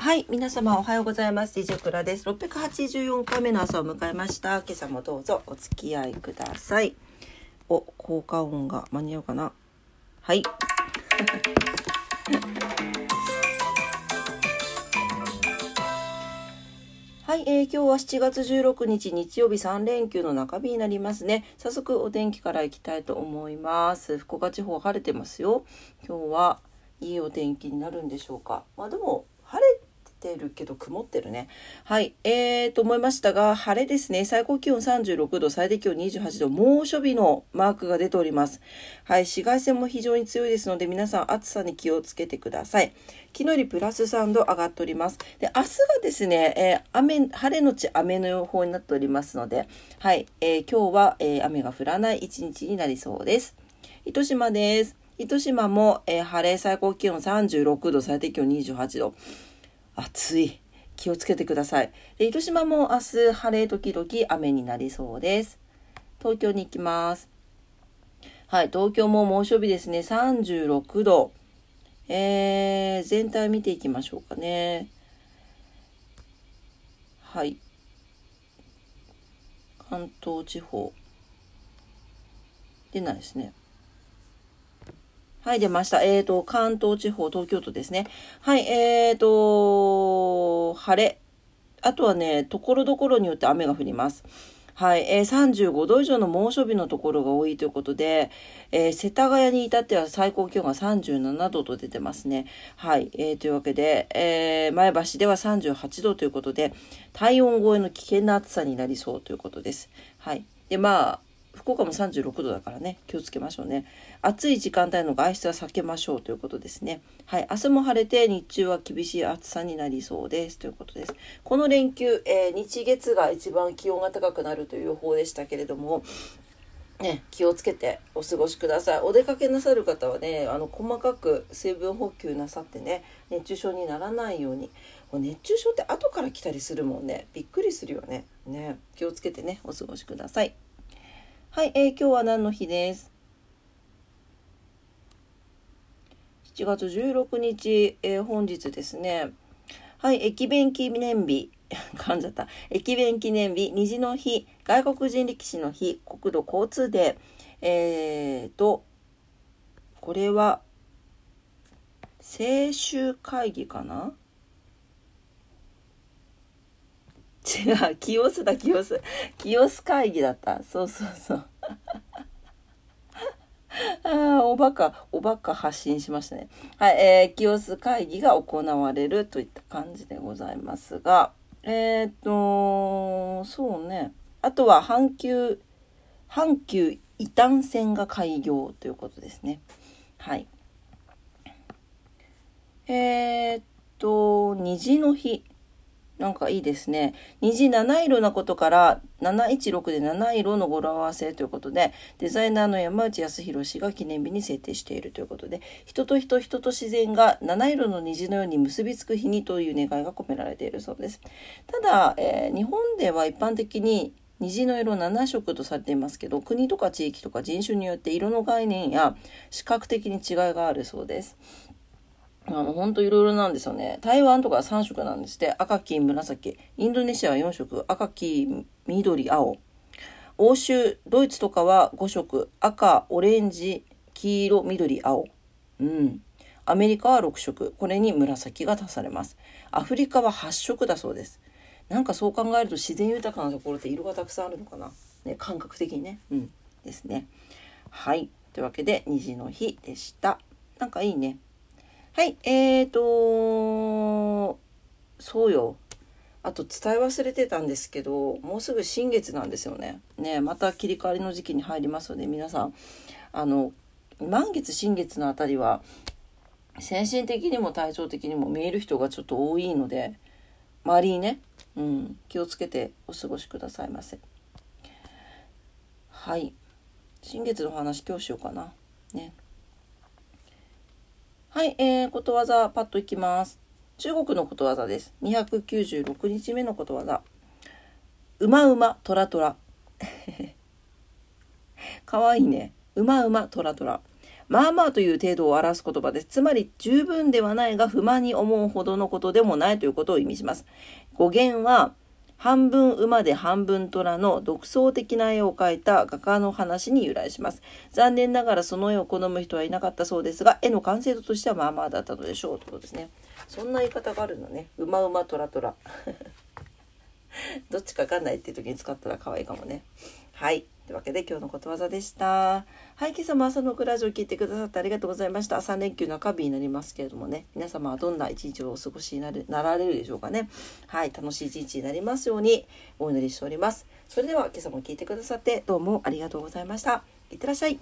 はい、皆様おはようございます。DJ クラです。684回目の朝を迎えました。今朝もどうぞお付き合いください。お、効果音が間に合うかなはい。はい、えー、今日は7月16日日曜日3連休の中日になりますね。早速お天気からいきたいと思います。福岡地方晴れてますよ。今日はいいお天気になるんでしょうか。まあでもてるけど曇ってるね。はい。えーと思いましたが、晴れですね。最高気温36度、最低気温28度、猛暑日のマークが出ております。はい。紫外線も非常に強いですので、皆さん暑さに気をつけてください。昨日よりプラス3度上がっております。で、明日がですね、えー、雨、晴れのち雨の予報になっておりますので、はい。えー、今日は、えー、雨が降らない一日になりそうです。糸島です。糸島も、えー、晴れ最高気温36度、最低気温28度。暑い。気をつけてください。で糸島も明日晴れ時々雨になりそうです。東京に行きます。はい、東京も猛暑日ですね。36度。えー、全体見ていきましょうかね。はい。関東地方。出ないですね。はい、出ました。えっ、ー、と、関東地方、東京都ですね。はい、えっ、ー、と、晴れ。あとはね、ところどころによって雨が降ります。はい、えー、35度以上の猛暑日のところが多いということで、えー、世田谷に至っては最高気温が37度と出てますね。はい、えー、というわけで、えー、前橋では38度ということで、体温超えの危険な暑さになりそうということです。はい。で、まあ、福岡も36度だからね、気をつけましょうね。暑い時間帯の外出は避けましょうということですね。はい、明日も晴れて日中は厳しい暑さになりそうですということです。この連休、えー、日月が一番気温が高くなるという予報でしたけれども、ね、気をつけてお過ごしください。お出かけなさる方はね、あの細かく水分補給なさってね、熱中症にならないように。熱中症って後から来たりするもんね。びっくりするよね。ね、気をつけてね、お過ごしください。はい、えー、今日は何の日です？7月16日、えー、本日ですね。はい、駅弁記念日。噛んじゃった。駅弁記念日、虹の日、外国人力士の日、国土交通デー。えーと、これは、青州会議かな？違う、清須だ、清須。清須会議だった。そうそうそう。ああ、おバカ、おバカ発信しましたね。はい、えー、清須会議が行われるといった感じでございますが、えっ、と、そうね。あとは、阪急、阪急異端線が開業ということですね。はい。えっ、と、虹の日。なんかいいですね。虹七色なことから716で七色の語呂合わせということで、デザイナーの山内康弘氏が記念日に制定しているということで、人と人、人と自然が七色の虹のように結びつく日にという願いが込められているそうです。ただ、えー、日本では一般的に虹の色7色とされていますけど、国とか地域とか人種によって色の概念や視覚的に違いがあるそうです。あの、ほんといろいろなんですよね。台湾とか3色なんですって。赤、黄、紫。インドネシアは4色。赤、黄、緑、青。欧州、ドイツとかは5色。赤、オレンジ、黄色、緑、青。うん。アメリカは6色。これに紫が足されます。アフリカは8色だそうです。なんかそう考えると自然豊かなところって色がたくさんあるのかな。ね、感覚的にね。うん。ですね。はい。というわけで、虹の日でした。なんかいいね。はい、えーと、そうよ。あと伝え忘れてたんですけど、もうすぐ新月なんですよね。ね、また切り替わりの時期に入りますので、皆さん、あの、満月、新月のあたりは、精神的にも体調的にも見える人がちょっと多いので、周りにね、うん、気をつけてお過ごしくださいませ。はい。新月の話今日しようかな。ね。はい、えー、ことわざ、パッといきます。中国のことわざです。296日目のことわざ。うまうま、とらとら。かわいいね。うまうま、とらとら。まあまあという程度を表す言葉です。つまり十分ではないが不満に思うほどのことでもないということを意味します。語源は半分馬で半分虎の独創的な絵を描いた画家の話に由来します。残念ながらその絵を好む人はいなかったそうですが、絵の完成度としてはまあまあだったのでしょうということですね。そんな言い方があるのね。馬馬虎虎。どっちかわかんないっていう時に使ったら可愛いかもね。はい。というわけで今日のことわざでした。はい、今朝も朝のクラジオを聞いてくださってありがとうございました。3連休中日になりますけれどもね、皆様はどんな一日をお過ごしになるなられるでしょうかね。はい、楽しい一日になりますようにお祈りしております。それでは今朝も聞いてくださってどうもありがとうございました。いってらっしゃい。